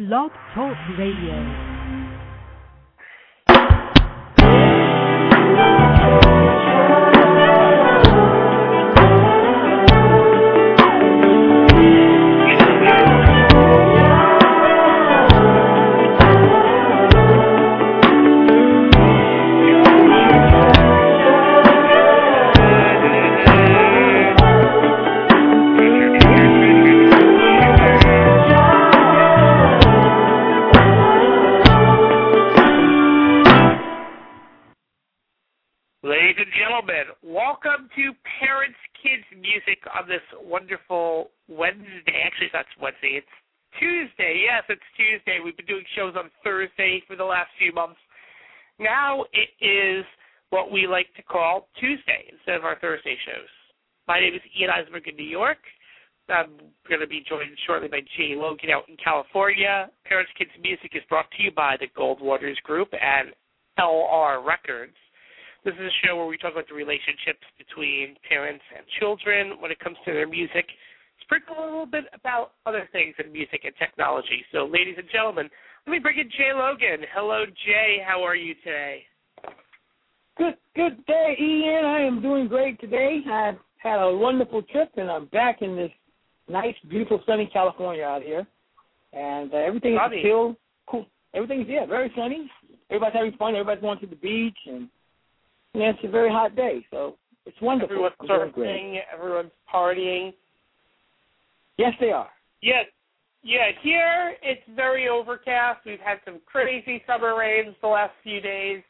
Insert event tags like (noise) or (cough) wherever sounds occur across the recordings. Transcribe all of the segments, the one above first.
Blog Talk Radio. Last few months. Now it is what we like to call Tuesday instead of our Thursday shows. My name is Ian Eisenberg in New York. I'm going to be joined shortly by Jaee Logan out in California. Parents Kids Music is brought to you by the Gold Waters Group and LR Records. This is a show where we talk about the relationships between parents and children when it comes to their music. Sprinkle a little bit about other things in music and technology. So, ladies and gentlemen, let me bring in Jaee Logan. Hello, Jaee. How are you today? Good good day, Ian. I am doing great today. I've had a wonderful trip and I'm back in this nice, beautiful, sunny California out here. And uh, everything Sunny. is still cool. Everything's yeah, very sunny. Everybody's having fun. Everybody's going to the beach, and yeah, it's a very hot day, so it's wonderful. Everyone's surfing, everyone's partying. Yes, they are. Yeah, yeah. Here it's very overcast. We've had some crazy summer rains the last few days.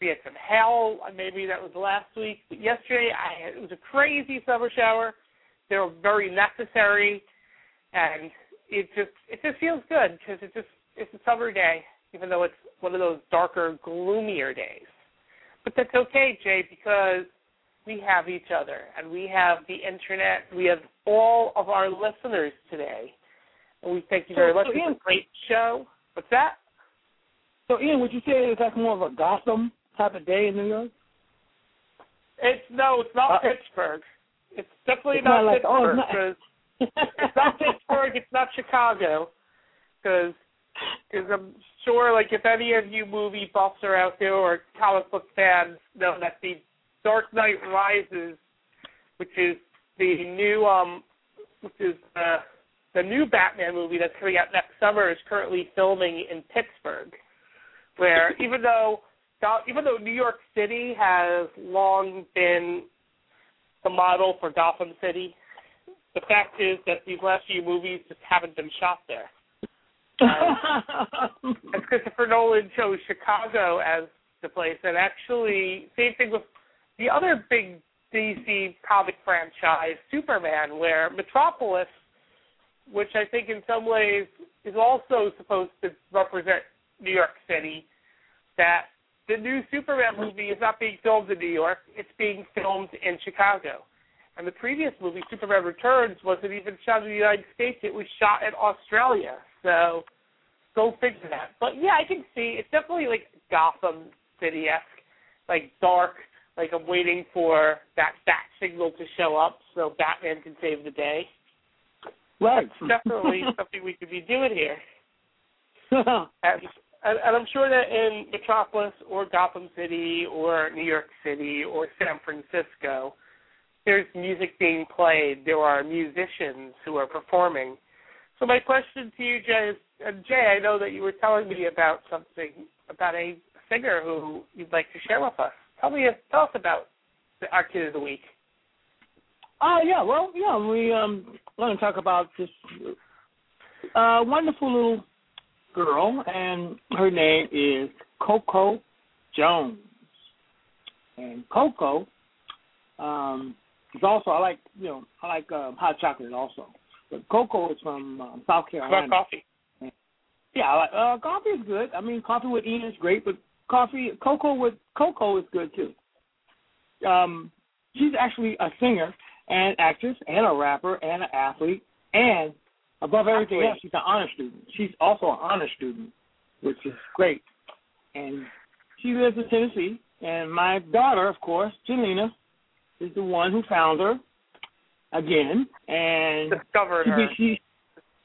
We had some hail. Maybe that was last week, but yesterday I had, it was a crazy summer shower. They were very necessary, and it just it just feels good because it's just it's a summer day, even though it's one of those darker, gloomier days. But that's okay, Jaee, because we have each other and we have the internet. We have all of our listeners today. And we thank you very So- much. so It's Ian- a great show. What's that? So, Ian, would you say it's like more of a Gotham type of day in New York? It's no, it's not Uh, Pittsburgh. It's definitely It's not, not like- oh, Pittsburgh. it's 'cause it's not (laughs) Pittsburgh. It's not Chicago. Because because I'm sure, like, if any of you movie buffs are out there or comic book fans know that the Dark Knight Rises, which is the new, um, which is uh, the new Batman movie that's coming out next summer, is currently filming in Pittsburgh, where (laughs) even though even though New York City has long been the model for Gotham City, the fact is that these last few movies just haven't been shot there. (laughs) As Christopher Nolan chose Chicago as the place, and actually, same thing with the other big DC comic franchise, Superman, where Metropolis, which I think in some ways is also supposed to represent New York City, that the new Superman movie is not being filmed in New York, it's being filmed in Chicago. And the previous movie, Superman Returns, wasn't even shot in the United States, it was shot in Australia. So go figure that. But yeah, I can see it's definitely like Gotham City esque, like dark, like I'm waiting for that bat signal to show up so Batman can save the day. Right. That's definitely (laughs) something we could be doing here. (laughs) And, and, and I'm sure that in Metropolis or Gotham City or New York City or San Francisco, there's music being played. There are musicians who are performing. So my question to you, Jaee, is, uh, Jaee, I know that you were telling me about something about a singer who you'd like to share with us. Tell me, tell us about the, our kid of the week. Oh yeah, well yeah, we um want to talk about this uh wonderful little girl and her name is Coco Jones. And Coco um is also I like you know, I like um, hot chocolate also. But Coco is from um, South Carolina. about coffee? Yeah, I like uh coffee is good. I mean coffee with Ian is great, but coffee cocoa with cocoa is good too. Um she's actually a singer and actress and a rapper and an athlete and above everything Athlete. else she's an honor student. She's also an honor student, which is great. And she lives in Tennessee and my daughter, of course, Jelena, is the one who found her again and Discovered she, her. she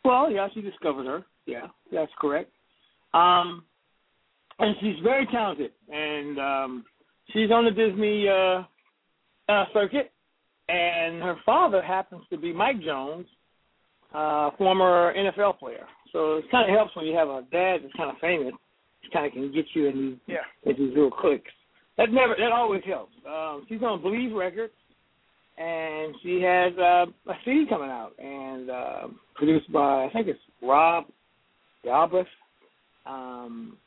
well, yeah, she discovered her Yeah, that's correct. Um, and she's very talented, and um, she's on the Disney uh, uh, circuit. And her father happens to be Mike Jones, uh, former NFL player. So it kind of helps when you have a dad that's kind of famous. It kind of can get you in these Yeah. in these little clicks. That never that always helps. Um, she's on Believe Records, and she has uh, a CD coming out and uh, produced by I think it's Rob Galbraith. Um,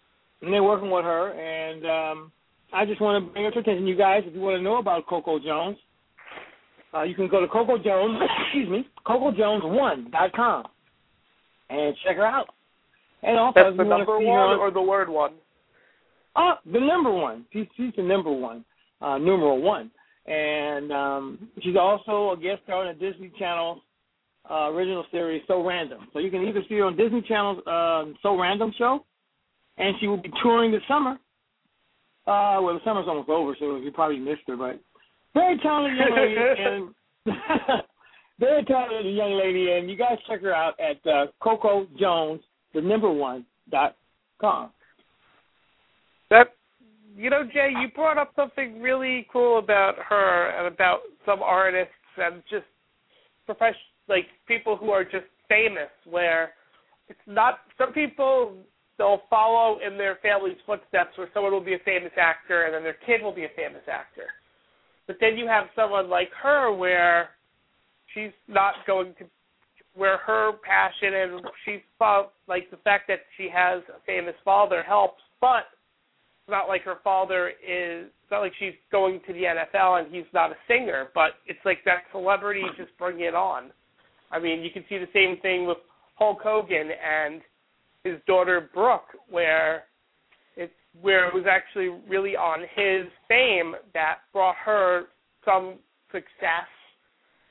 and they're working with her, and um, I just want to bring it to attention, you guys. If you want to know about Coco Jones, uh, you can go to Coco Jones, (coughs) excuse me, CocoJones1.com and check her out. And also, That's the you want to number one on- or the word one? Oh, the number one. She's, she's the number one, uh, numeral one. And um, she's also a guest star on the Disney Channel uh, original series So Random. So you can either see her on Disney Channel's um, So Random show, and she will be touring this summer. Uh, well, the summer's almost over, so you probably missed her, but very talented young lady, (laughs) and (laughs) very talented young lady, and you guys check her out at uh, Coco Jones, the number one dot com. That you know, Jaee, you brought up something really cool about her and about some artists and just profession like people who are just famous where it's not some people they'll follow in their family's footsteps where someone will be a famous actor and then their kid will be a famous actor. But then you have someone like her where she's not going to where her passion and she's like the fact that she has a famous father helps, but it's not like her father is it's not like she's going to the NFL and he's not a singer, but it's like that celebrity just bring it on. I mean, you can see the same thing with Hulk Hogan and his daughter Brooke, where where it was actually really on his fame that brought her some success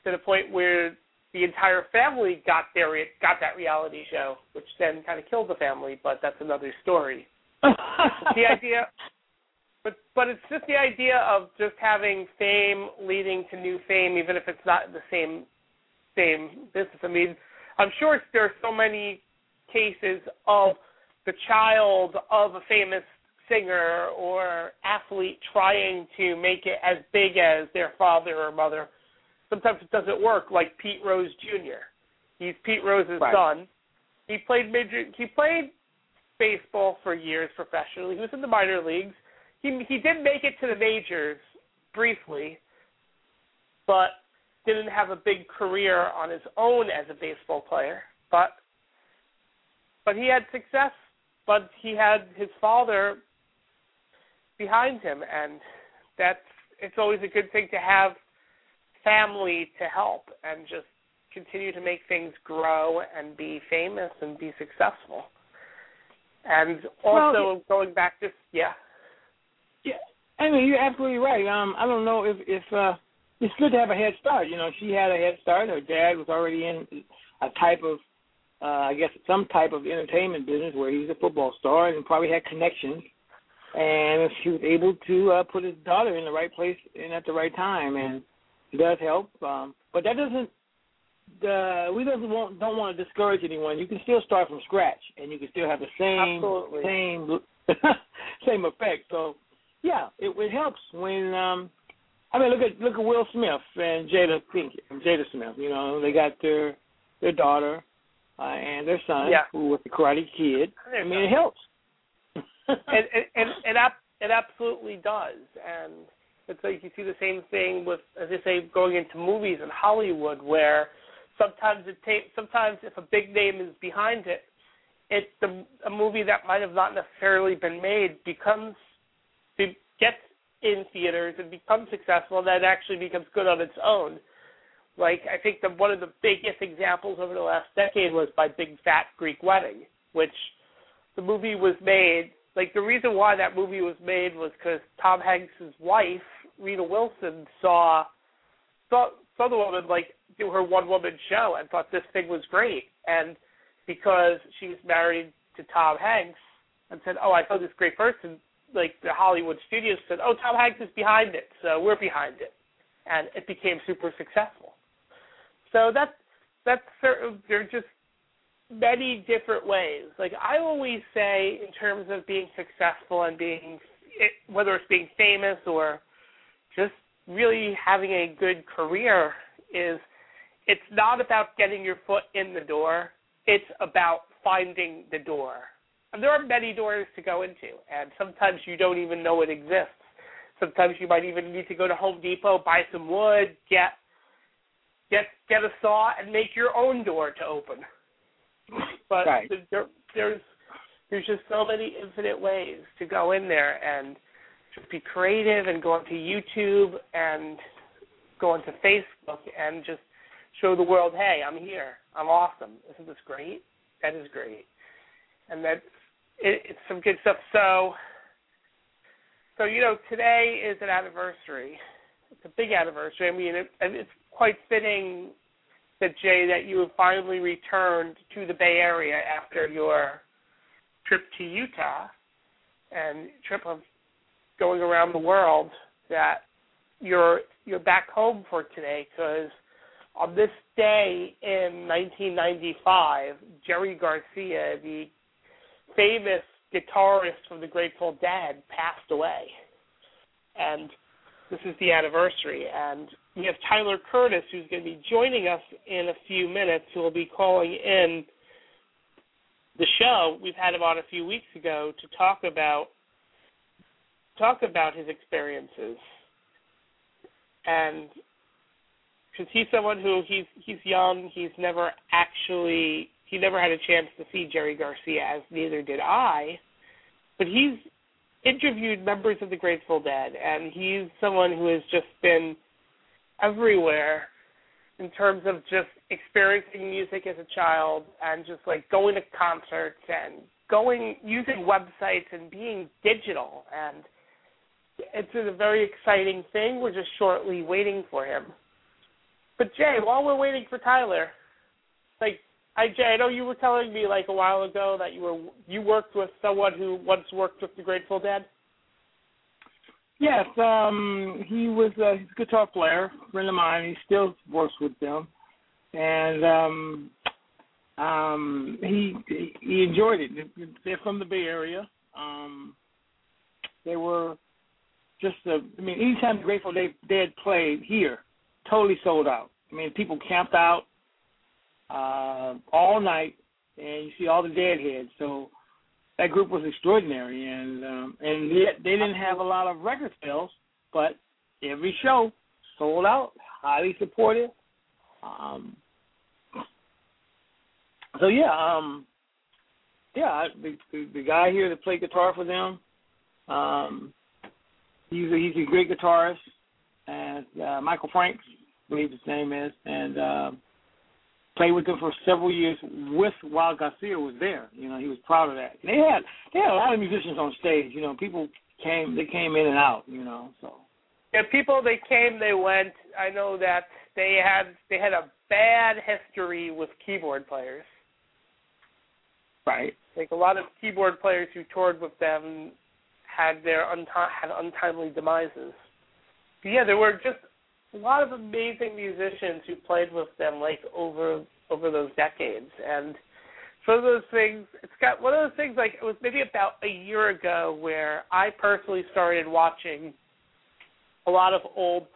to the point where the entire family got their got that reality show, which then kind of killed the family, but that's another story. the idea (laughs) but but it's just the idea of just having fame leading to new fame even if it's not the same same business. I mean, I'm sure there are so many cases of the child of a famous singer or athlete trying to make it as big as their father or mother. Sometimes it doesn't work, like Pete Rose Jr. He's Pete Rose's Right. son. He played major. He played baseball for years professionally. He was in the minor leagues. He he did make it to the majors briefly, but didn't have a big career on his own as a baseball player. But but he had success. But he had his father behind him, and that's it's always a good thing to have family to help and just continue to make things grow and be famous and be successful. And also Well, going back to yeah. Yeah, I mean you're absolutely right. Um, I don't know if if uh, it's good to have a head start. You know, she had a head start. Her dad was already in a type of, uh, I guess, some type of entertainment business where he's a football star and probably had connections. And she was able to uh, put his daughter in the right place and at the right time, and it does help. Um, but that doesn't. Uh, we doesn't want don't want to discourage anyone. You can still start from scratch, and you can still have the same Absolutely. same (laughs) same effect. So yeah, it, it helps when um I mean look at look at Will Smith and Jada Pinkett and Jada Smith, you know, they got their their daughter uh, and their son Yeah. who was the karate kid. I mean it helps. (laughs) and it, ab- it absolutely does. And it's like you see the same thing with as I say going into movies in Hollywood where sometimes it takes sometimes if a big name is behind it it the a movie that might have not necessarily been made becomes it gets in theaters and becomes successful and that actually becomes good on its own. Like I think the one of the biggest examples over the last decade was My Big Fat Greek Wedding which the movie was made like the reason why that movie was made was because Tom Hanks's wife Rita Wilson saw saw saw the woman like do her one woman show and thought this thing was great. And because she was married to Tom Hanks and said oh I saw this great person like the Hollywood studios said oh Tom Hanks is behind it so we're behind it. And it became super successful. So that's that's they're just many different ways. Like I always say, in terms of being successful and being, whether it's being famous or just really having a good career, is it's not about getting your foot in the door. It's about finding the door. And there are many doors to go into, and sometimes you don't even know it exists. Sometimes you might even need to go to Home Depot, buy some wood, get get get a saw, and make your own door to open. But right. there, there's there's just so many infinite ways to go in there and just be creative and go onto YouTube and go onto Facebook and just show the world, hey, I'm here, I'm awesome. Isn't this great? That is great, and that's it, it's some good stuff. So, so you know, today is an anniversary. It's a big anniversary. I mean, it, it's quite fitting that Jaee that you have finally returned to the Bay Area after your trip to Utah and trip of going around the world. That you're you're back home for today because on this day in 1995, Jerry Garcia, the famous guitarist from the Grateful Dead, passed away, and this is the anniversary. And we have Tyler Curtis, who's going to be joining us in a few minutes, who will be calling in the show. We've had him on a few weeks ago to talk about talk about his experiences, and because he's someone who he's he's young, he's never actually he never had a chance to see Jerry Garcia, as neither did I, but he's interviewed members of the Grateful Dead, and he's someone who has just been everywhere in terms of just experiencing music as a child and just like going to concerts and going using websites and being digital and it's a very exciting thing. We're just shortly waiting for him. But Jaee, while we're waiting for Tyler, like I Jaee, I know you were telling me like a while ago that you were you worked with someone who once worked with the Grateful Dead. Yes, um, he was a he's a guitar player, friend of mine. He still works with them, and um, um, he he enjoyed it. They're from the Bay Area. Um, they were just a, I mean, anytime the Grateful Dead played here, totally sold out. I mean, people camped out uh, all night, and you see all the deadheads. So that group was extraordinary, and um, and they, they didn't have a lot of record sales, but every show sold out, highly supported. Um, so yeah, um, yeah, the, the guy here that played guitar for them, um, he's a, he's a great guitarist, and uh, Michael Franks, I believe his name is, and. Uh, played with them for several years with while Garcia was there. You know, he was proud of that. They had they had a lot of musicians on stage. You know, people came they came in and out. You know, so yeah, people they came they went. I know that they had they had a bad history with keyboard players. Right. Like a lot of keyboard players who toured with them had their unti- had untimely demises. But yeah, there were just a lot of amazing musicians who played with them like over over those decades. And some of those things it's got one of those things like it was maybe about a year ago where I personally started watching a lot of old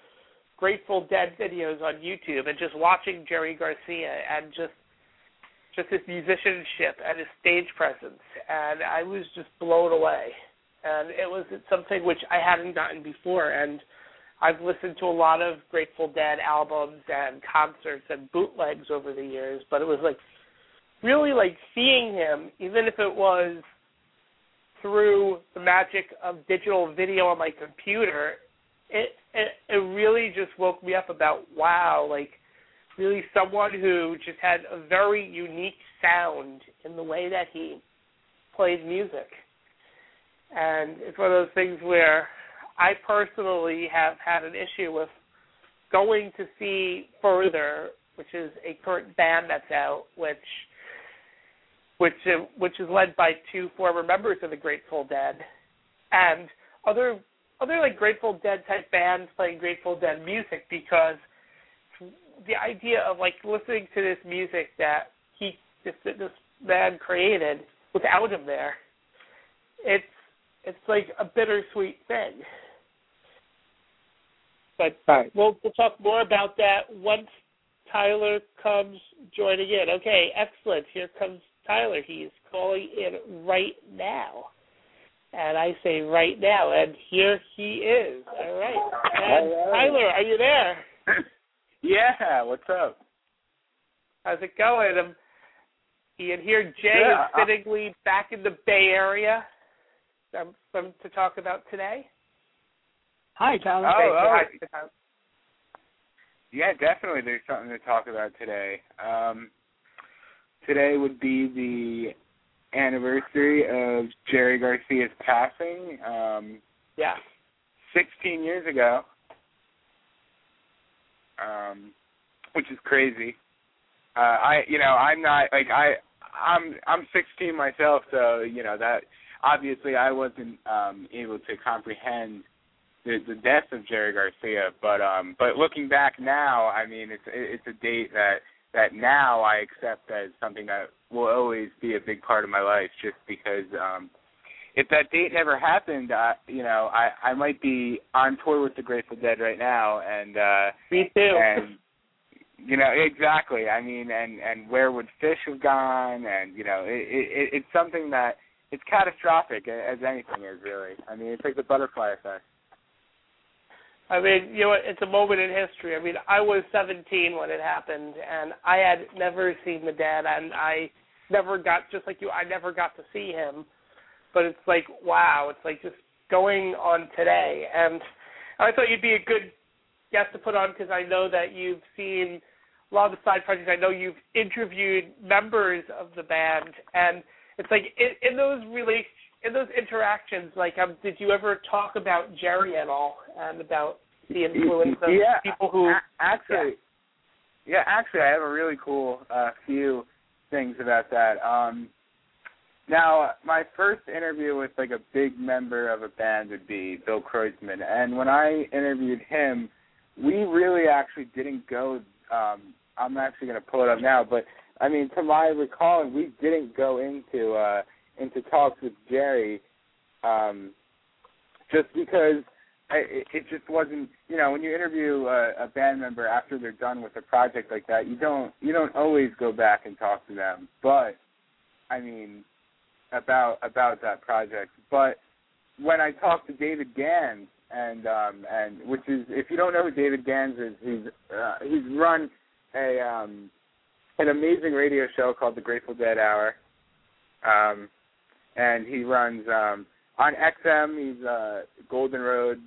Grateful Dead videos on YouTube and just watching Jerry Garcia and just just his musicianship and his stage presence. And I was just blown away. And it was something which I hadn't gotten before. And I've listened to a lot of Grateful Dead albums and concerts and bootlegs over the years, but it was like really like seeing him, even if it was through the magic of digital video on my computer, it it, it really just woke me up about wow, like really someone who just had a very unique sound in the way that he played music. And it's one of those things where I personally have had an issue with going to see Further, which is a current band that's out, which which uh, which is led by two former members of the Grateful Dead, and other other like Grateful Dead type bands playing Grateful Dead music because the idea of like listening to this music that he this this man created without him there, it's it's like a bittersweet thing. But Right. we'll we'll talk more about that once Tyler comes joining in. Okay, excellent. Here comes Tyler. He's calling in right now. And I say right now, and here he is. All right. And. Tyler, are you there? (laughs) yeah, what's up? How's it going? Um, and here Jaee Yeah, is fittingly back in the Bay Area um, from to talk about today. Hi, Tyler. Oh, oh. hi. Yeah, definitely. There's something to talk about today. Um, today would be the anniversary of Jerry Garcia's passing. Um, Yeah. 16 years ago, um, which is crazy. Uh, I, you know, I'm not like I, I'm, I'm 16 myself, so you know that obviously I wasn't um, able to comprehend the, the death of Jerry Garcia, but um, but looking back now, I mean, it's it's a date that that now I accept as something that will always be a big part of my life, just because um, if that date never happened, uh, you know, I I might be on tour with the Grateful Dead right now, and uh, Me too. and you know exactly. I mean, and and where would Phish have gone? And you know, it, it it's something that it's catastrophic as anything is really. I mean, it's like the butterfly effect. I mean, you know, it's a moment in history. I mean, I was 17 when it happened, and I had never seen the Dead, and I never got just like you. I never got to see him, but it's like wow, it's like just going on today, and I thought you'd be a good guest to put on because I know that you've seen a lot of the side projects. I know you've interviewed members of the band, and it's like in, in those relation in those interactions, like, um, did you ever talk about Jerry at all and about the influence of yeah, people who? a- actually, yeah. actually, I have a really cool uh, few things about that. Um, now, my first interview with like a big member of a band would be Bill Kreutzmann, and when I interviewed him, we really actually didn't go. Um, I'm actually going to pull it up now, but I mean, to my recalling, we didn't go into uh, into talks with Jerry, um, just because I, it, just wasn't. You know, when you interview a, a band member after they're done with a project like that, you don't you don't always go back and talk to them. But I mean, about about that project. But when I talked to David Gans, and um, and which is if you don't know who David Gans is, he's uh, he's run a um, an amazing radio show called The Grateful Dead Hour. Um, and he runs um on XM. He's uh Golden Road.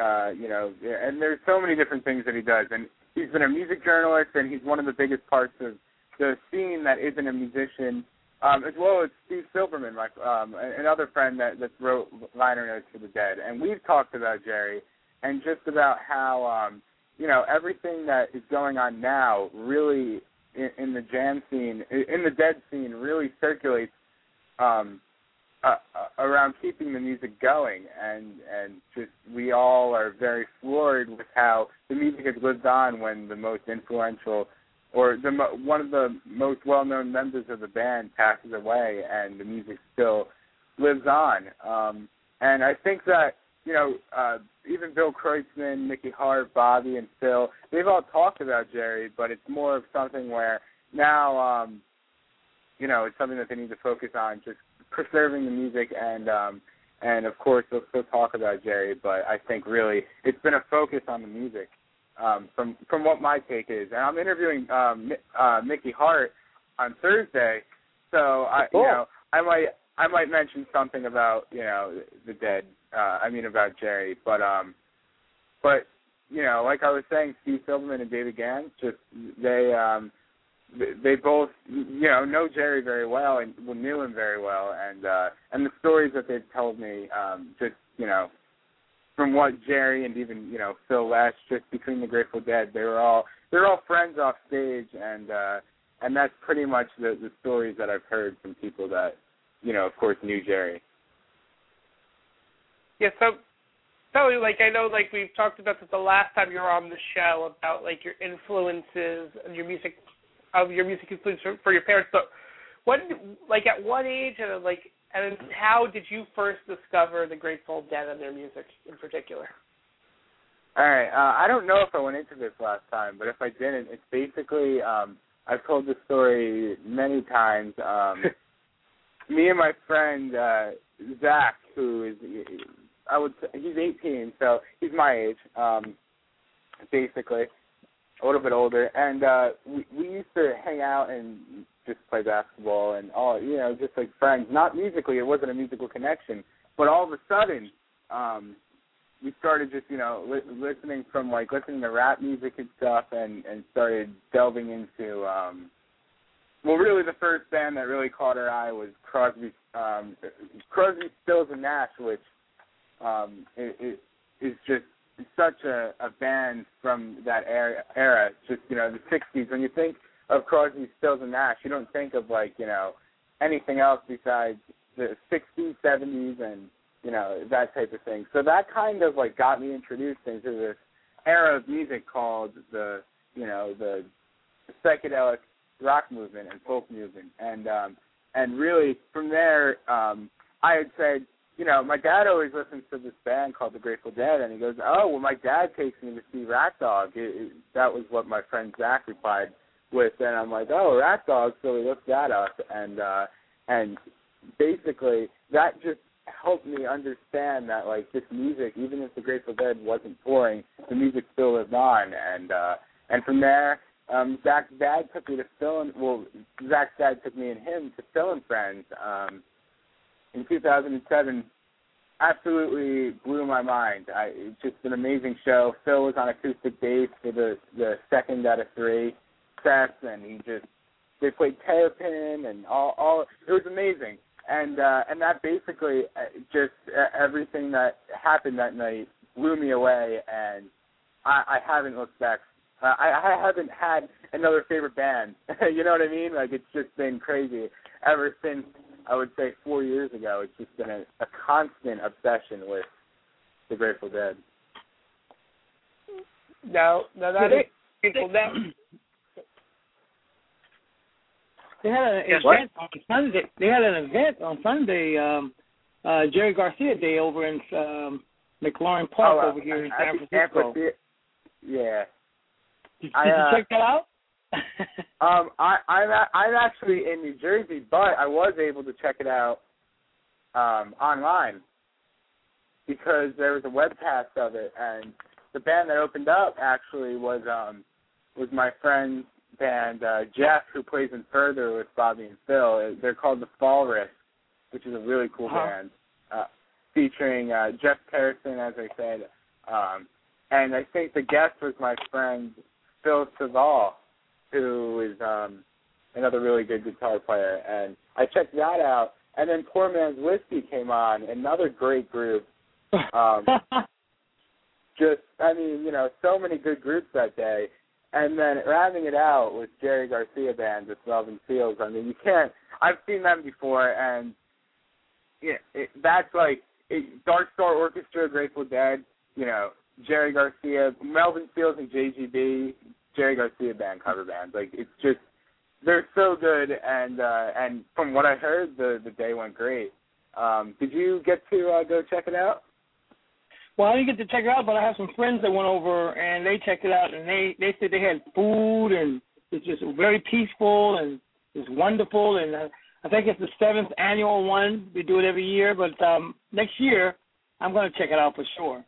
Uh, you know, and there's so many different things that he does. And he's been a music journalist, and he's one of the biggest parts of the scene that isn't a musician. Um, as well as Steve Silberman, my um, another friend that that wrote liner notes for the Dead, and we've talked about Jerry and just about how um, you know everything that is going on now really in, in the jam scene, in the Dead scene, really circulates um, uh, uh, around keeping the music going, and and just we all are very floored with how the music has lived on when the most influential or the mo- one of the most well-known members of the band passes away, and the music still lives on. Um, and I think that you know uh, even Bill Kreutzmann, Mickey Hart, Bobby, and Phil, they've all talked about Jerry, but it's more of something where now um, you know it's something that they need to focus on, just preserving the music and um, and of course they'll still talk about Jerry, but I think really it's been a focus on the music um, from from what my take is. And I'm interviewing um, uh, Mickey Hart on Thursday, so I Cool. you know I might I might mention something about you know the dead. Uh, I mean about Jerry, but um, but you know like I was saying, Steve Silberman and David Gans, just they um they- both you know know Jerry very well and knew him very well. And uh and the stories that they've told me um just you know from what Jerry and even you know Phil Lesh just between the Grateful Dead they were all they're all friends off stage. And uh and that's pretty much the the stories that I've heard from people that you know of course knew Jerry. Yeah, so me, like I know, like we've talked about this the last time you were on the show about like your influences and your music, of your music influence for, for your parents. But when, like, at what age and like, and how did you first discover the Grateful Dead and their music in particular? All right. Uh, I don't know if I went into this last time, but if I didn't, it's basically um, I've told this story many times. Um, (laughs) me and my friend uh, Zach, who is I would say, he's 18, so he's my age, um, basically a little bit older, and uh, we we used to hang out and just play basketball and all you know just like friends. Not musically, it wasn't a musical connection, but all of a sudden. um we started just you know li- listening from like listening to rap music and stuff and and started delving into um well really the first band that really caught our eye was Crosby um Crosby Stills and Nash which um it, it is just such a a band from that era era just you know the 60s when you think of Crosby Stills and Nash you don't think of like you know anything else besides the 60s 70s and you know, that type of thing. So that kind of like got me introduced into this era of music called the, you know, the psychedelic rock movement and folk movement. And um and really from there, um I had said, you know, my dad always listens to this band called the Grateful Dead and he goes, Oh, well my dad takes me to see RatDog. It, it, that was what my friend Zach replied with and I'm like, Oh, RatDog, so we looked that up and uh and basically that just helped me understand that like this music, even if the Grateful Dead wasn't touring, the music still lived on, and uh, and from there, um, Zach's dad took me to Phil well, Zach's dad took me and him to Phil and Friends um, in 2007. Absolutely blew my mind. I, it's just an amazing show. Phil was on acoustic bass for the the second out of three sets, and he just they played Terrapin and all all. It was amazing and uh, and that basically uh, just uh, everything that happened that night blew me away, and I, I haven't looked back. Uh, I, I haven't had another favorite band. (laughs) you know what I mean? Like it's just been crazy ever since I would say four years ago. It's just been a, a constant obsession with the Grateful Dead. No, no, that is people. Now, They had an Yes, event on Sunday. They had an event on Sunday, um, uh, Jerry Garcia Day over in um, McLaren Park oh, over here in I, San I, Francisco. Yeah. Did, did I, you uh, check that out? (laughs) Um, I, I'm a, I'm actually in New Jersey, but I was able to check it out um, online because there was a webcast of it, and the band that opened up actually was um, was my friend band uh, Jeff, who plays in Further with Bobby and Phil. They're called the Fall Risk, which is a really cool Uh-huh. band, uh, featuring uh, Jeff Harrison, as I said, um, and I think the guest was my friend Phil Saval, who is um, another really good guitar player. And I checked that out, and then Poor Man's Whiskey came on, another great group. (laughs) Um, just, I mean, you know, so many good groups that day. And then rounding it out with Jerry Garcia band with Melvin Seals. I mean, you can't. I've seen them before, and yeah, it, that's like it, Dark Star Orchestra, Grateful Dead. You know, Jerry Garcia, Melvin Seals, and JGB, Jerry Garcia band cover bands. Like it's just they're so good, and uh, and from what I heard, the the day went great. Um, did you get to uh, go check it out? well, I didn't get to check it out, but I have some friends that went over and they checked it out, and they they said they had food and it's just very peaceful and it's wonderful. And uh, I think it's the seventh annual one. We do it every year, but um next year I'm going to check it out for sure.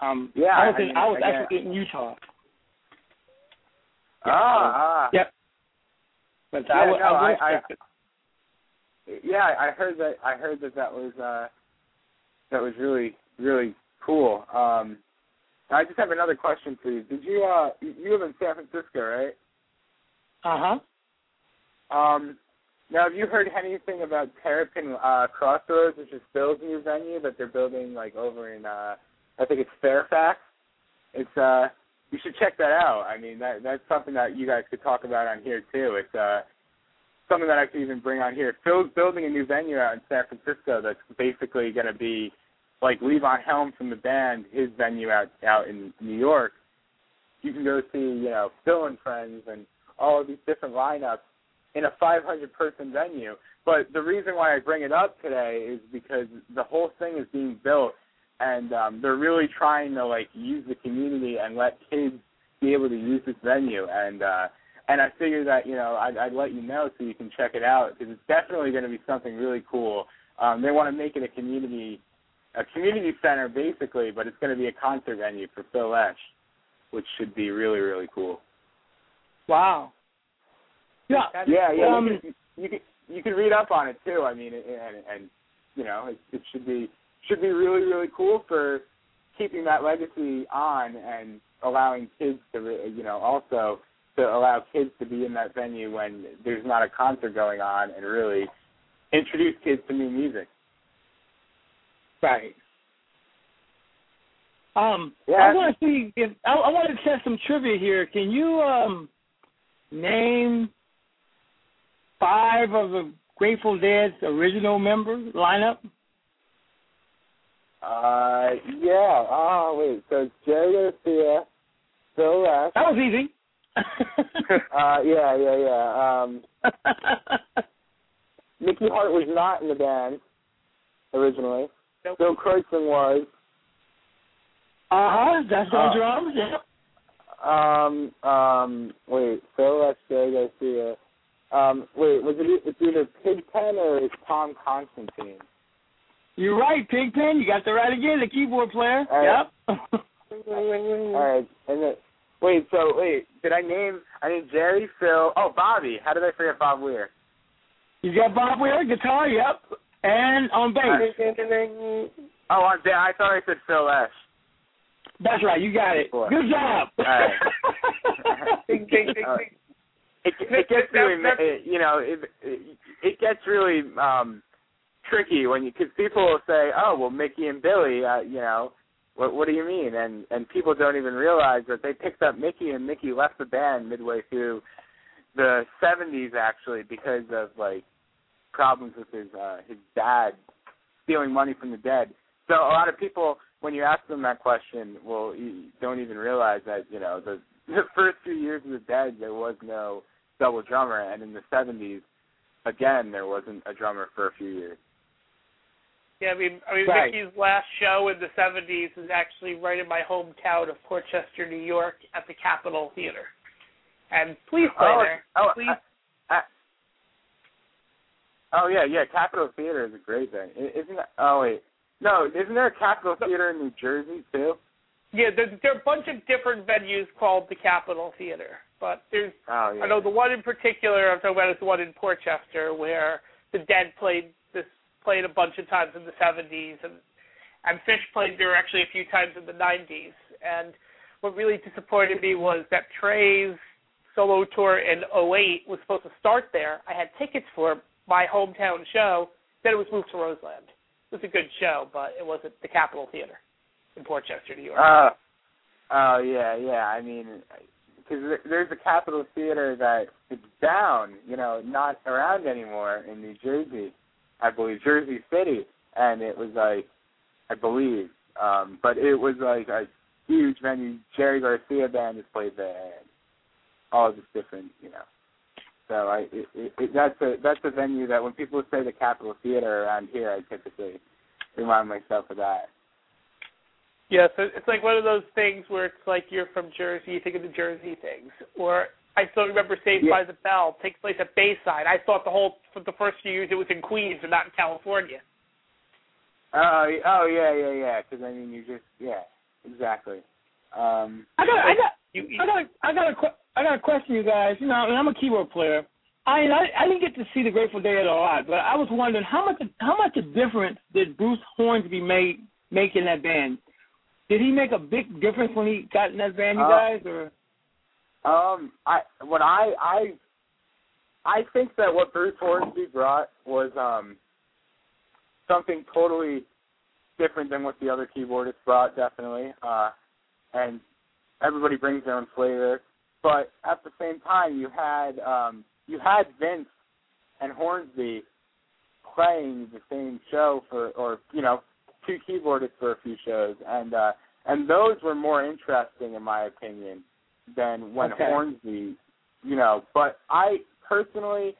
Um, Yeah, I was I mean, I was again- actually in Utah. Ah, ah. Yep. But Yeah, I, no, I I- I- Yeah, I heard that. I heard that that was uh, that was really really cool. Um, I just have another question for you. Did you uh, you you live in San Francisco, right? Uh huh. Um, now, have you heard anything about Terrapin uh, Crossroads, which is Phil's new venue that they're building like over in uh, I think it's Fairfax. It's uh, you should check that out. I mean, that that's something that you guys could talk about on here too. It's uh, something that I could even bring on here. Phil's building a new venue out in San Francisco that's basically going to be like Levon Helm from the band, his venue out out in New York. You can go see, you know, Phil and Friends and all of these different lineups in a 500 person venue. But the reason why I bring it up today is because the whole thing is being built, and um, they're really trying to like use the community and let kids be able to use this venue. And uh, and I figured that you know I'd, I'd let you know so you can check it out because it's definitely going to be something really cool. Um, they want to make it a community a community center basically, but it's going to be a concert venue for Phil Lesh, which should be really really cool. Wow. Yeah. Yeah, yeah. Um, you, can, you can you can read up on it too. I mean, and and you know, it, it should be should be really really cool for keeping that legacy on and allowing kids to re- you know also to allow kids to be in that venue when there's not a concert going on and really introduce kids to new music. Right. Um, Yeah. I want to see if I, I want to test some trivia here. Can you um name five of the Grateful Dead's original member lineup? Uh, yeah. Oh wait, so Jerry Garcia, Phil Lesh. That was easy. (laughs) uh, yeah, yeah, yeah. Um, (laughs) Mickey Hart was not in the band originally. Nope. Bill Kreutzmann was. Uh huh. That's on Uh, drums. Yeah. Um, um, wait, Phil Lesh, Jerry Garcia. Um, wait, was it? It's either Pigpen or it's Tom Constanten. You're right, Pigpen. You got the right again, the keyboard player. All right. Yep. (laughs) (laughs) All right, and then wait, so wait, did I name? I named Jerry, Phil. Oh, Bobby. How did I forget Bob Weir? you got Bob Weir, guitar. Yep. And on bass. Oh, on da- I thought I said Phil Lesh. That's right. You got it. Good job. All right. (laughs) Ding, ding, ding, Uh, it, it gets really, you know, it, it it gets really um tricky when you because people will say, oh, well, Mickey and Billy, uh, you know, what what do you mean? And and people don't even realize that they picked up Mickey and Mickey left the band midway through the '70s actually because of like problems with his uh his dad stealing money from the dead. So a lot of people, when you ask them that question, will don't even realize that you know the (laughs) the first few years of the Dead there was no double drummer, and in the '70s, again there wasn't a drummer for a few years. Yeah, I mean, I mean, Right. Mickey's last show in the '70s is actually right in my hometown of Port Chester, New York, at the Capitol Theater. And please oh, play oh, there. oh, Please. I, I, oh yeah, yeah. Capitol Theater is a great thing, isn't that? Oh wait, no, isn't there a Capitol Theater in New Jersey too? Yeah, there, there are a bunch of different venues called the Capitol Theater, but there's Oh yeah. I know the one in particular I'm talking about is the one in Port Chester where the Dead played played a bunch of times in the 70s and and Phish played there actually a few times in the 90s. And what really disappointed me was that Trey's solo tour in 08 was supposed to start there. I had tickets for my hometown show. Then it was moved to Roseland. It was a good show, but it wasn't the Capitol Theater in Port Chester, New York. Oh, oh yeah, yeah. I mean, because there's a Capitol Theater that it's down, you know, not around anymore in New Jersey, I believe, Jersey City, and it was like, I believe, um, but it was like a huge venue. Jerry Garcia band has played there, and all of this different, you know. So I, it, it, it, that's a that's a venue that when people say the Capitol Theater around here, I typically remind myself of that. Yeah, so it's like one of those things where it's like you're from Jersey, you think of the Jersey things. Or I still remember Saved Yeah. by the Bell takes place at Bayside. I thought the whole for the first few years it was in Queens and not in California. Oh, oh yeah, yeah, yeah. Because I mean, you just yeah, exactly. Um, I got, I got, You, you, I got, a, I got a, que- I got a question, you guys. You know, I mean, I'm a keyboard player. I, mean, I, I didn't get to see the Grateful Dead a lot, but I was wondering how much, how much a difference did Bruce Hornsby make make in that band? Did he make a big difference when he got in that band, you Uh, guys? Or um, I what I I I think that what Bruce Hornsby brought was um something totally different than what the other keyboardists brought, definitely. Uh, and everybody brings their own flavor, but at the same time, you had um you had Vince and Hornsby playing the same show for, or you know, two keyboardists for a few shows, and uh, and those were more interesting in my opinion than when Okay. Hornsby, you know. But I personally,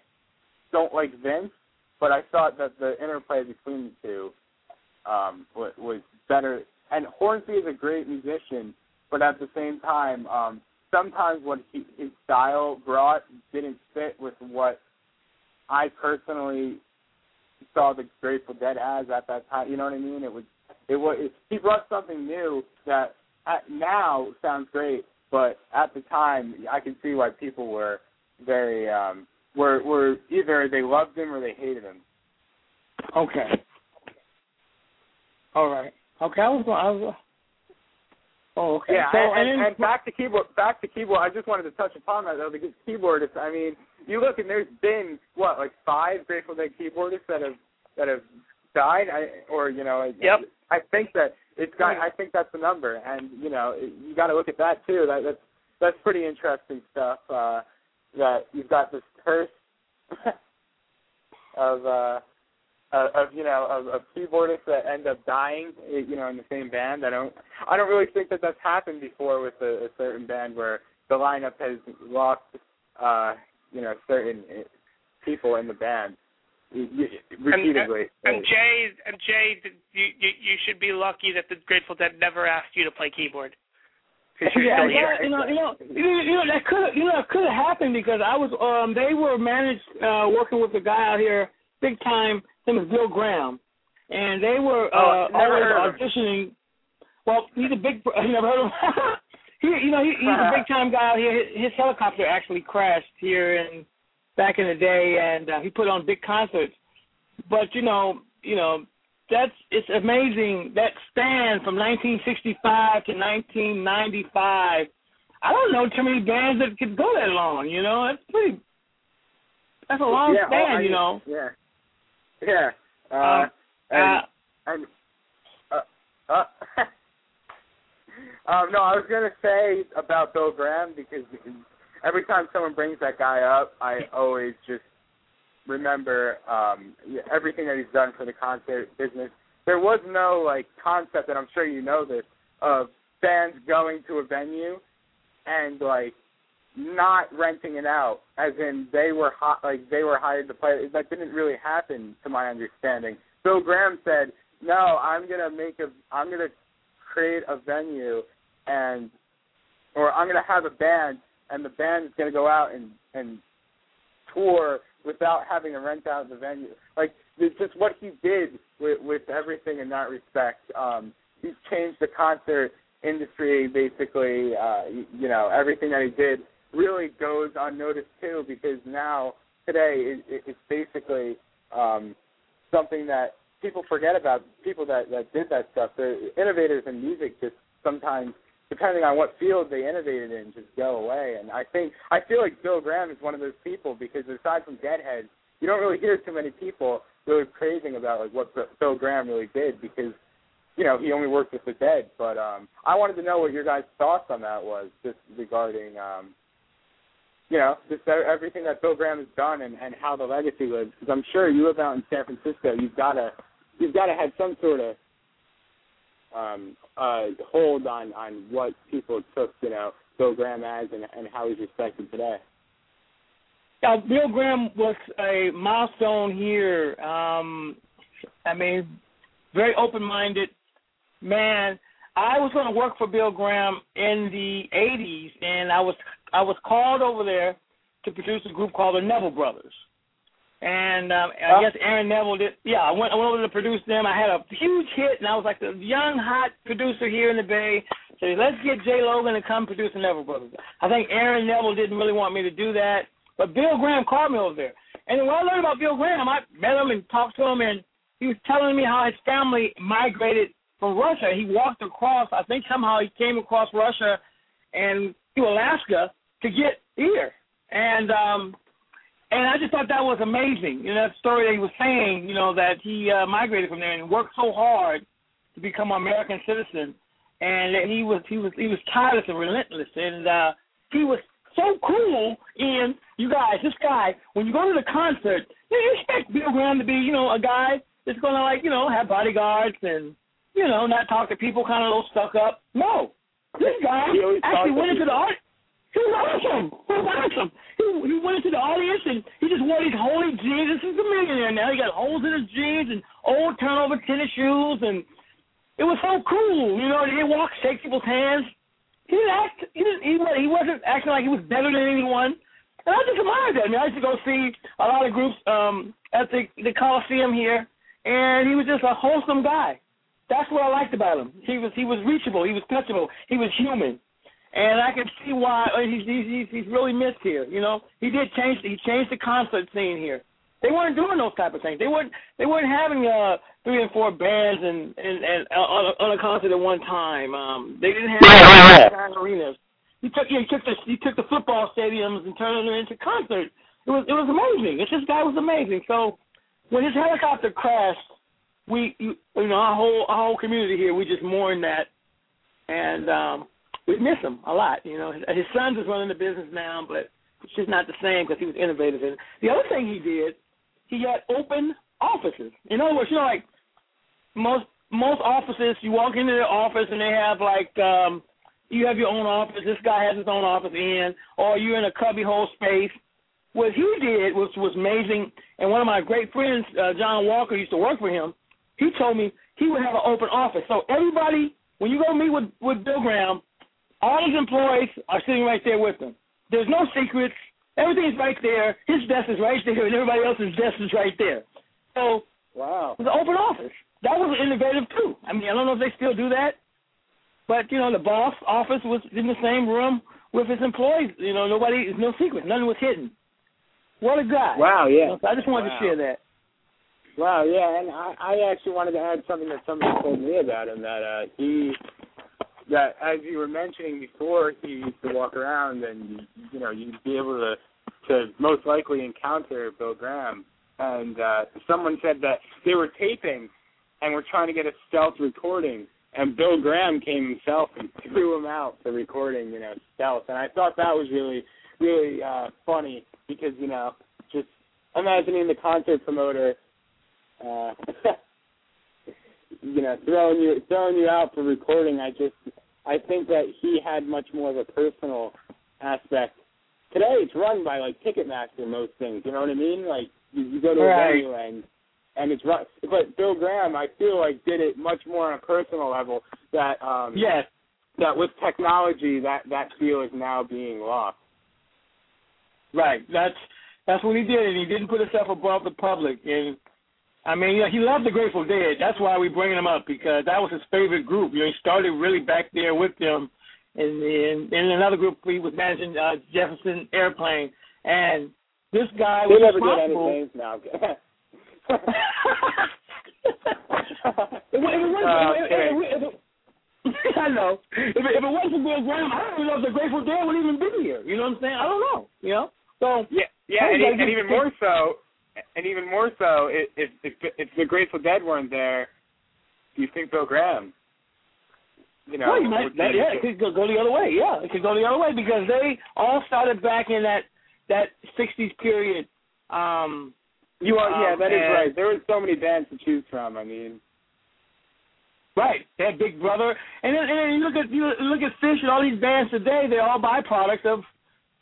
don't like Vince, but I thought that the interplay between the two um, was, was better. And Hornsby is a great musician, but at the same time, um, sometimes what he, his style brought didn't fit with what I personally saw the Grateful Dead as at that time. You know what I mean? It was it was it, he brought something new that at, now sounds great, but at the time I can see why people were very um were were either they loved him or they hated him. Okay. All right. Okay, I was going. I was. Oh, okay. Yeah, so, and, and, and back to keyboard. Back to keyboard. I just wanted to touch upon that though, because keyboardists. I mean, you look and there's been what like five Grateful Dead keyboardists that have that have died. I or you know. Yep. I think that it's got. I think that's the number, and you know, you got to look at that too. That that's that's pretty interesting stuff. Uh, that you've got this curse (laughs) of uh of you know of, of keyboardists that end up dying you know in the same band. I don't I don't really think that that's happened before with a, a certain band where the lineup has lost uh you know certain uh, people in the band repeatedly. And, and Jaee and Jaee, you, you you should be lucky that the Grateful Dead never asked you to play keyboard. yeah, yeah, you know, you know, you know that could you know that could have happened because I was um they were managed uh working with a guy out here big time His name is Bill Graham, and they were oh, uh, always auditioning. Well, he's a big. (laughs) You never heard of him? (laughs) he, you know, he, he's a (laughs) big time guy out here. His, his helicopter actually crashed here in back in the day, and uh, he put on big concerts. But you know, you know, that's it's amazing that span from 1965 to 1995. I don't know too many bands that could go that long. You know, that's pretty. That's a long yeah, span. Oh, I, you know. Yeah. Yeah. Uh, um, and, uh, and uh, uh, (laughs) um, no, I was gonna say about Bill Graham because every time someone brings that guy up, I always just remember um everything that he's done for the concert business. There was no like concept, and I'm sure you know this, of fans going to a venue and like not renting it out, as in they were hot, like they were hired to play. That didn't really happen, to my understanding. Bill Graham said, "No, I'm gonna make a, I'm gonna create a venue, and or I'm gonna have a band, and the band is gonna go out and and tour without having to rent out the venue. Like just what he did with with everything in that respect. Um, he's changed the concert industry basically. Uh, you, you know everything that he did really goes unnoticed too because now today it, it's basically um, something that people forget about. People that that did that stuff, the innovators in music, just sometimes depending on what field they innovated in, just go away. And I think I feel like Bill Graham is one of those people because aside from Deadhead, you don't really hear too many people really praising about like what Bill Graham really did because you know he only worked with the Dead. But um, I wanted to know what your guys' thoughts on that was, just regarding um, you know, just everything that Bill Graham has done and, and how the legacy lives. Because I'm sure you live out in San Francisco, you've got to you've got to have some sort of um, uh, hold on on what people took, you know, Bill Graham as and, and how he's respected today. Yeah, Bill Graham was a milestone here. Um, I mean, very open-minded man. I was going to work for Bill Graham in the '80s, and I was I was called over there to produce a group called the Neville Brothers. And um, I guess Aaron Neville did. Yeah, I went, I went over to produce them. I had a huge hit, and I was like the young hot producer here in the Bay. So let's get Jaee Logan to come produce the Neville Brothers. I think Aaron Neville didn't really want me to do that, but Bill Graham called me over there. And when I learned about Bill Graham, I met him and talked to him, and he was telling me how his family migrated from Russia. He walked across. I think somehow he came across Russia and to Alaska to get here. And um and I just thought that was amazing. You know, that story that he was saying, you know, that he uh, migrated from there and worked so hard to become an American citizen and that he was he was he was tireless and relentless and uh he was so cool and you guys, this guy, when you go to the concert, you expect Bill Graham to be, you know, a guy that's gonna like, you know, have bodyguards and, you know, not talk to people kinda a little stuck up. No. This guy actually went into the art he was awesome. He was awesome. He went into the audience and he just wore these holey jeans. This is a millionaire now. He got holes in his jeans and old turnover tennis shoes, and it was so cool. You know, he walked, shake people's hands. He didn't act. He didn't. He, he wasn't acting like he was better than anyone. And I just admired that. I mean, I used to go see a lot of groups um, at the the Coliseum here, and he was just a wholesome guy. That's what I liked about him. He was he was reachable. He was touchable. He was human, and I can see why uh, he's he's he's really missed here. You know, he did change. He changed the concert scene here. They weren't doing those type of things. They weren't they weren't having uh three and four bands and and and uh, on a, on a concert at one time. Um, they didn't have arenas. He took he took the he took the football stadiums and turned them into concerts. It was it was amazing. It's this guy was amazing. So when his helicopter crashed, we you, you know our whole our whole community here we just mourn that, and um, we miss him a lot. You know his, his son's is running the business now, but it's just not the same because he was innovative. And the other thing he did, he had open offices. In other words, you know like most most offices, you walk into their office and they have like um you have your own office. This guy has his own office in, or you're in a cubbyhole space. What he did was was amazing. And one of my great friends, uh, John Walker, used to work for him. He told me he would have an open office. So everybody, when you go meet with with Bill Graham, all his employees are sitting right there with him. There's no secrets. Everything's right there. His desk is right there, and everybody else's desk is right there. So wow, it was an open office. That was innovative too. I mean, I don't know if they still do that, but you know, the boss office was in the same room with his employees. You know, nobody, no secret, nothing was hidden. What a guy! Wow, yeah. So I just wanted wow. to share that. Wow, yeah, and I, I actually wanted to add something that somebody told me about him that uh, he that as you were mentioning before, he used to walk around and you know you'd be able to to most likely encounter Bill Graham. And uh, someone said that they were taping and were trying to get a stealth recording and Bill Graham came himself and threw him out for recording, you know, stealth. And I thought that was really, really uh funny because, you know, just imagining the concert promoter uh (laughs) you know, throwing you throwing you out for recording, I just I think that he had much more of a personal aspect. Today it's run by like Ticketmaster most things, you know what I mean? Like you, you go to right. a venue and and it's right. But Bill Graham, I feel like did it much more on a personal level. That um, yes, that with technology, that that feel is now being lost. Right. That's that's what he did, and he didn't put himself above the public. And I mean, you know, he loved the Grateful Dead. That's why we bringing him up because that was his favorite group. You know, he started really back there with them, and in, in another group he was managing uh, Jefferson Airplane, and this guy he was never responsible. anything. No. if it, it wasn't, if, if, if, if, I know. If it, if it wasn't for Bill Graham, I don't know if the Grateful Dead would even be here. You know what I'm saying? I don't know. You know. So yeah, yeah, and, and even more so, and even more so, if if if the Grateful Dead weren't there, do you think Bill Graham? You know, well, you might, that, yeah, it could go, go the other way. Yeah, it could go the other way because they all started back in that that '60s period. Um, you are, yeah, um, that is right. There were so many bands to choose from. I mean, Right, they had Big Brother, and then, and then you look at you look at Phish and all these bands today. They're all byproducts of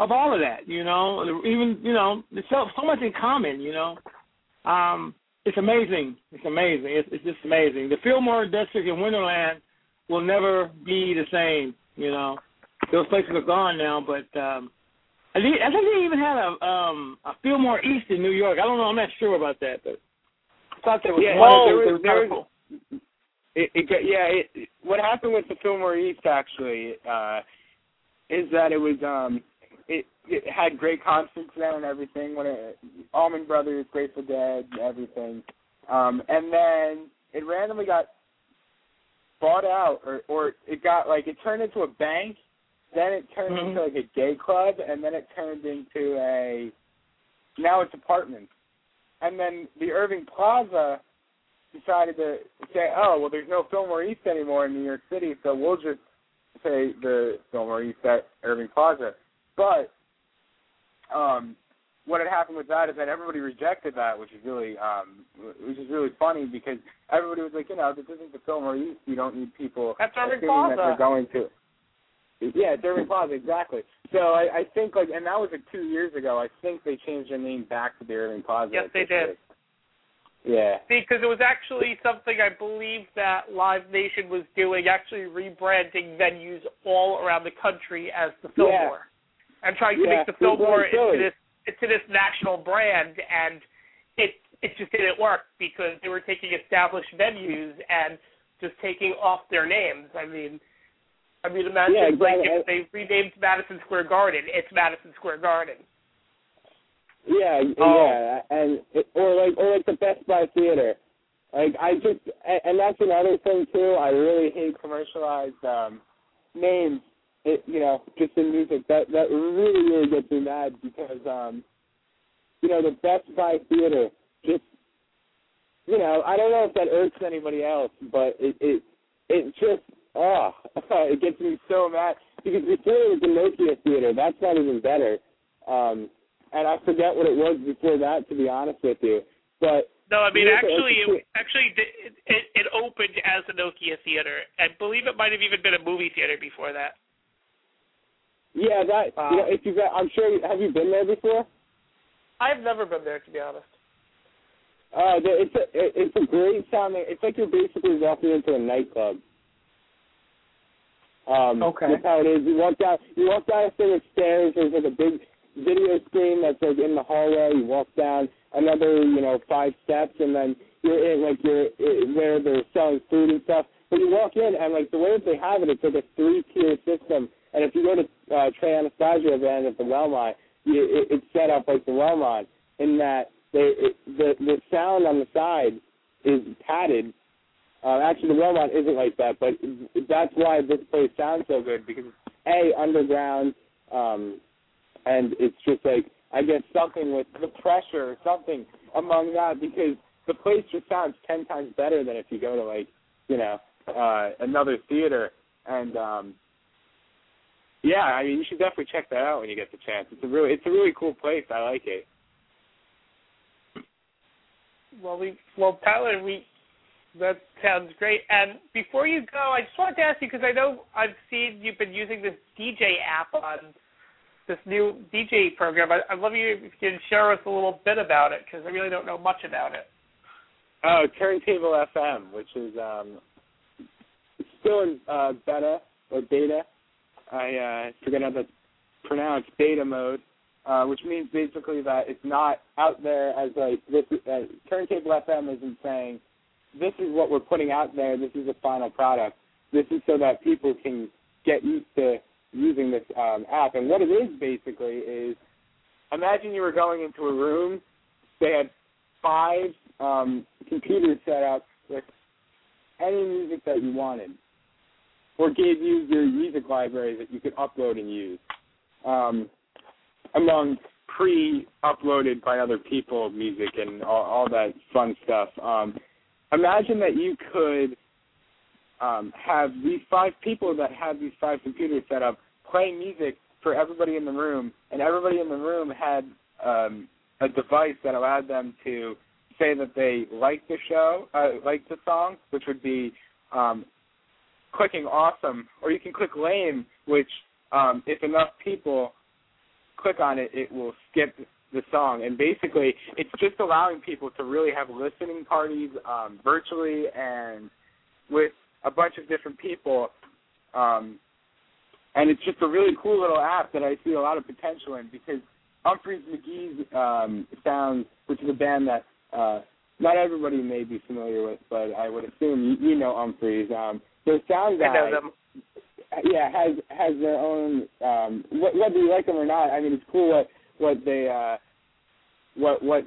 of all of that. You know, even you know, there's so so much in common. You know, um, it's amazing. It's amazing. It's, it's just amazing. The Fillmore District in Winterland will never be the same. You know, those places are gone now. But um, I think I think they even had a um a Fillmore East in New York. I don't know. I'm not sure about that, but I thought there was Yeah, one. oh, there was- there kinda was- it, it yeah. It, what happened with the Fillmore East actually uh, is that it was um it it had great concerts then and everything. When it, Allman Brothers, Grateful Dead, everything, um, and then it randomly got bought out, or or it got like it turned into a bank. Then it turned Mhm. into like a gay club, and then it turned into a now it's apartments. And then the Irving Plaza decided to say, oh, well, there's no Fillmore East anymore in New York City, so we'll just say the Fillmore East at Irving Plaza. But um, what had happened with that is that everybody rejected that, which is really, um, which is really funny because everybody was like, you know, this isn't the Fillmore East. You don't need people That's assuming that they're going to. Yeah, Irving Plaza, exactly. So I, I think like, and that was like two years ago. I think they changed their name back to the Irving Plaza. Yes, they did. Yeah. Because it was actually something I believe that Live Nation was doing, actually rebranding venues all around the country as the Fillmore. And trying to yeah, make the Fillmore into this into this national brand, and it it just didn't work because they were taking established venues and just taking off their names. I mean, I mean, imagine yeah, exactly. like if they renamed Madison Square Garden, it's Madison Square Garden. Yeah, oh. yeah, and or like or like the Best Buy Theater. Like I just and that's another thing too. I really hate commercialized um names. It, you know, just in music that that really really gets me mad because um you know the Best Buy Theater just you know I don't know if that irks anybody else, but it it it just oh (laughs) it gets me so mad because before it was the Nokia Theater. That's not even better. Um, and I forget what it was before that, to be honest with you. But no, I mean actually, it, actually, it, it it opened as a Nokia theater. I believe it might have even been a movie theater before that. Yeah, that. Wow. You know, if you got, I'm sure. Have you been there before? I've never been there, to be honest. Uh, it's a it's a great sounding. It's like you're basically walking into a nightclub. Um, okay. That's how it is. You walk down. You walk down a set of stairs. There's like a big video screen that's like in the hallway. You walk down another, you know, five steps, and then you're in like you're in, where they're selling food and stuff. But you walk in, and like the way that they have it, it's like a three-tier system. And if you go to uh, Trey Anastasio band at the Wellmont, it, it's set up like the Wellmont in that they it, the the sound on the side is padded. Uh, actually, the Wellmont isn't like that, but that's why this place sounds so good because a underground. Um, and it's just like I guess something with the pressure or something among that because the place just sounds ten times better than if you go to like you know uh another theater and um yeah I mean you should definitely check that out when you get the chance it's a really it's a really cool place I like it well we well Tyler we that sounds great and before you go I just wanted to ask you because I know I've seen you've been using this DJ app on this new DJ program. I, I'd love you if you can share us a little bit about it because I really don't know much about it. Oh, Turntable FM, which is um, still in uh, beta or beta. I uh, forget how that's pronounced. Beta mode, uh, which means basically that it's not out there as like this. Uh, Turntable FM isn't saying this is what we're putting out there. This is the final product. This is so that people can get used to using this um, app. And what it is basically is imagine you were going into a room, they had five um, computers set up with any music that you wanted, or gave you your music library that you could upload and use, um, among pre-uploaded by other people music and all, all that fun stuff. Um, imagine that you could um, have these five people that have these five computers set up playing music for everybody in the room, and everybody in the room had um, a device that allowed them to say that they liked the show, uh, liked the song, which would be um, clicking awesome, or you can click lame, which um, if enough people click on it, it will skip the song. And basically, it's just allowing people to really have listening parties um, virtually and with a bunch of different people. Um, and it's just a really cool little app that I see a lot of potential in because Umphrey's McGee's um, Sounds, which is a band that uh, not everybody may be familiar with, but I would assume you, you know Umphrey's. Um, their sound guy, I know them. yeah, has has their own. Um, whether you like them or not, I mean, it's cool what what they uh, what what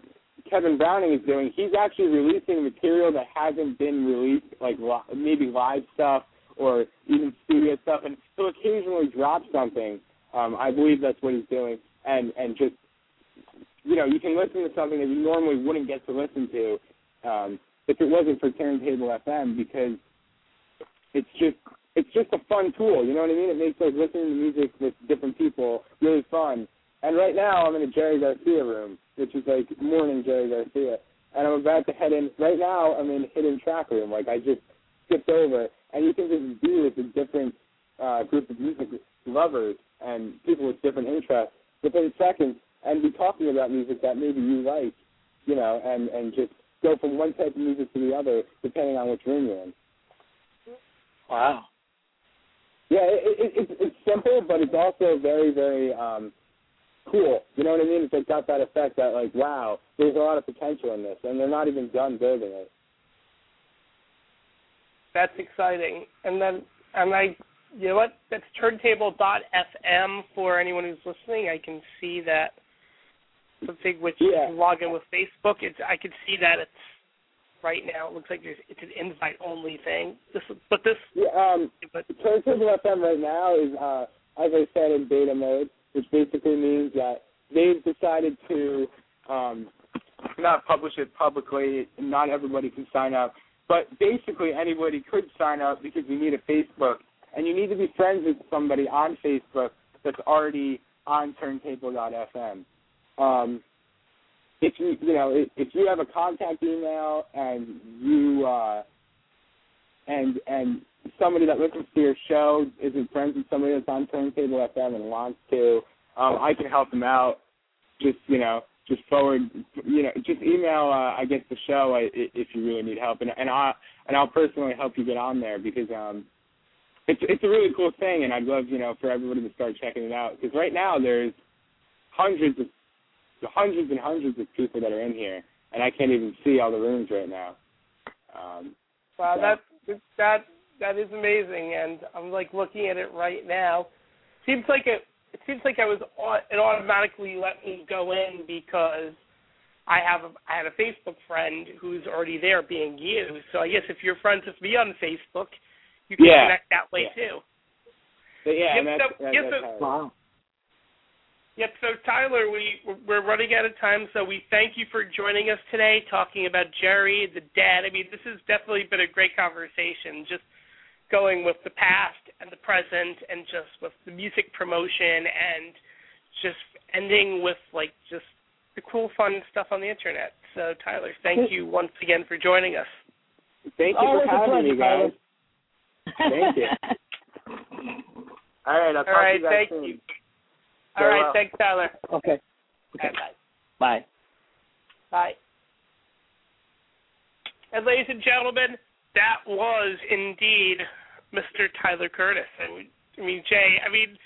Kevin Browning is doing. He's actually releasing material that hasn't been released, like li- maybe live stuff or even studio stuff, and he'll occasionally drop something. Um, I believe that's what he's doing, and and just you know you can listen to something that you normally wouldn't get to listen to um, if it wasn't for Turntable FM because it's just it's just a fun tool. You know what I mean? It makes like listening to music with different people really fun. And right now I'm in a Jerry Garcia room, which is like mourning Jerry Garcia, and I'm about to head in. Right now I'm in a hidden track room. Like I just skipped over and you can just do with the different uh, group of music lovers and people with different interests within seconds and be talking about music that maybe you like, you know, and and just go from one type of music to the other depending on which room you're in. Wow. Yeah, it, it, it's it's simple, but it's also very very um cool. You know what I mean? It's like got that effect that like wow, there's a lot of potential in this, and they're not even done building it. That's exciting. And then, and I, you know what? That's turntable.fm for anyone who's listening. I can see that something which Yeah. you can log in with Facebook. It's I can see that it's right now. It looks like there's it's an invite only thing. This, but this, Yeah, um, but Turntable FM right now is, uh, as I said, in beta mode, which basically means that they've decided to um, not publish it publicly. Not everybody can sign up, but basically anybody could sign up because you need a Facebook, and you need to be friends with somebody on Facebook that's already on Turntable.fm. Um, if you you know if, if you have a contact email and you uh, and and somebody that listens to your show isn't friends with somebody that's on Turntable FM and wants to, um, I can help them out. Just you know, just forward, you know, just email. Uh, I guess the show I, if you really need help, and and I and I'll personally help you get on there because um, it's it's a really cool thing, and I'd love you know for everybody to start checking it out because right now there's hundreds of hundreds and hundreds of people that are in here, and I can't even see all the rooms right now. Um, wow, Yeah. that that that is amazing. And I'm like looking at it right now. Seems like it. It seems like I was. au- It automatically let me go in because I have a, I had a Facebook friend who's already there, being you. So I guess if you're friends with me on Facebook, you can Yeah. connect that way Yeah. too. But yeah, and Yep, that's, so- that, yep, that's so- Wow. Yep. So Tyler, we we're running out of time, so we thank you for joining us today, talking about Jerry, the Dead. I mean, this has definitely been a great conversation. Just going with the past and the present, and just with the music promotion, and just ending with like just the cool, fun stuff on the internet. So Tyler, thank you once again for joining us. Thank you Always for a having me, guys. Tyler. Thank you. (laughs) All right, I'll All talk right, to you guys thank soon. you. All right, thanks, Tyler. okay. Bye Okay. bye. Bye. Bye. And ladies and gentlemen, that was indeed Mr. Tyler Curtis. I mean, I mean Jaee. I mean,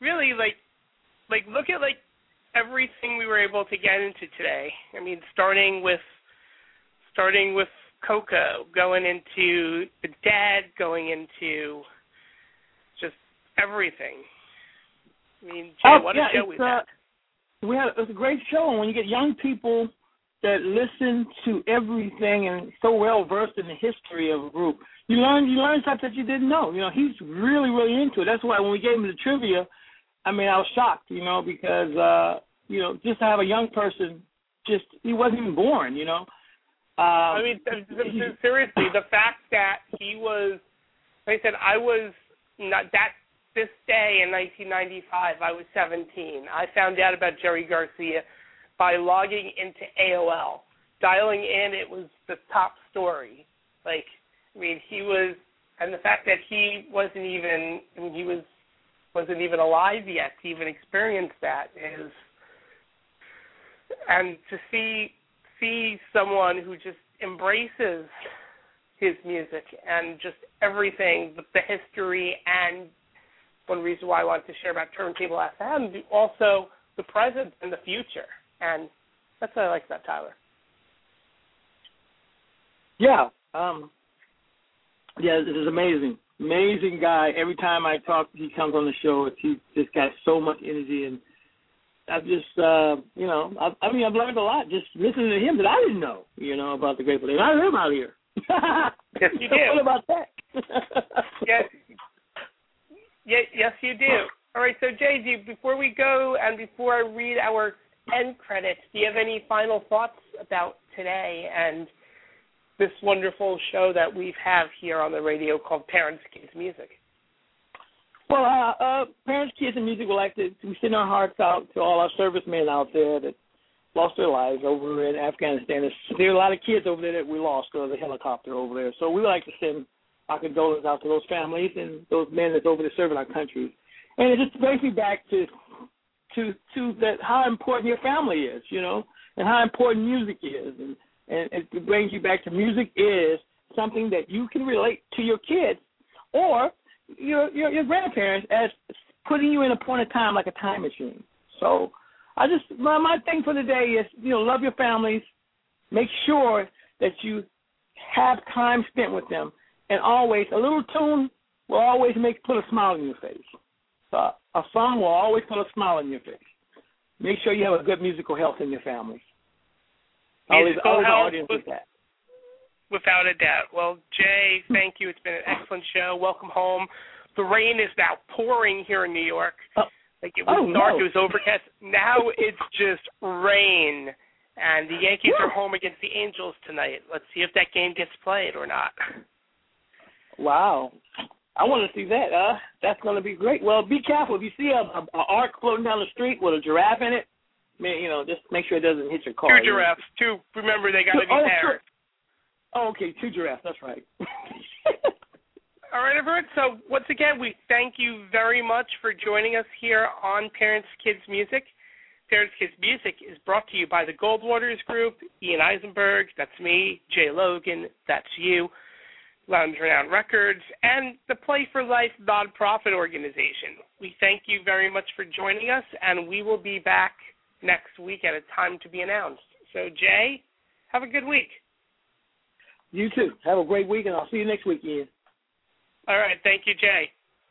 really, like, like look at like everything we were able to get into today. I mean, starting with starting with Coco, going into the Dead, going into just everything. I mean, Jaee, Oh, what yeah, a show we've uh, we had it was a great show and when you get young people that listen to everything and so well versed in the history of a group you learn you learn stuff that you didn't know. You know he's really really into it. That's why when we gave him the trivia i mean i was shocked you know because uh you know just to have a young person just he wasn't even born you know? Um I mean, seriously, the fact that he was, like I said, I was not that this day in 1995. I was 17. I found out about Jerry Garcia by logging into AOL, dialing in. It was the top story. Like, I mean, he was, and the fact that he wasn't even, I mean, he was wasn't even alive yet to even experience that is, and to see see someone who just embraces his music and just everything, the, the history, and one reason why I wanted to share about Turntable FM, also the present and the future. And that's what I like about Tyler. Yeah. Um yeah, this is amazing. Amazing guy. Every time I talk he comes on the show, he just got so much energy and I've just uh you know, I, I mean I've learned a lot just listening to him that I didn't know, you know, about the Grateful Dead. I heard about here. (laughs) Yes, you do. What about that? yes, (laughs) yes, yes, you do. All right, so you, before we go and before I read our end credits, do you have any final thoughts about today and this wonderful show that we have here on the radio called Parents Kids Music? Well, uh, uh, parents, kids, and music would like to we send our hearts out to all our servicemen out there that lost their lives over in Afghanistan. There's, there are a lot of kids over there that we lost because of the helicopter over there. So we would like to send our condolences out to those families and those men that's over there serving our country. And it just brings me back to to to that how important your family is, you know, and how important music is, and and it brings you back to music is something that you can relate to your kids or your your, your grandparents as putting you in a point of time like a time machine. So I just my my thing for the day is you know love your families, make sure that you have time spent with them, and always a little tune will always make put a smile on your face. So a song will always put a smile on your face. Make sure you have a good musical health in your family. Always, health audience with that. Without a doubt. Well, Jaee, thank you. It's been an excellent show. Welcome home. The rain is now pouring here in New York. Oh. Like it was Oh, dark, no. it was overcast. Now it's just rain. And the Yankees are home against the Angels tonight. Let's see if that game gets played or not. Wow. I want to see that. Uh, that's going to be great. Well, be careful. If you see a, a, a ark floating down the street with a giraffe in it, man, you know, just make sure it doesn't hit your car. Two giraffes. Two. Remember, they got to be Oh, paired. Oh, okay, two giraffes. That's right. (laughs) All right, everyone. So once again, we thank you very much for joining us here on Parents Kids Music. Parents Kids Music is brought to you by the Goldwaters Group, Ian Eisenberg, that's me, Jaee Logan, that's you, Lounge Renown Records, and the Play for Life nonprofit organization. We thank you very much for joining us, and we will be back next week at a time to be announced. So, Jaee, have a good week. you too. Have a great week, and I'll see you next week, Ian. All right, thank you, Jaee,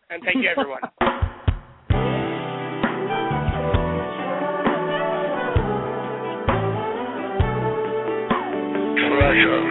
and thank you, everyone. (laughs) Treasure.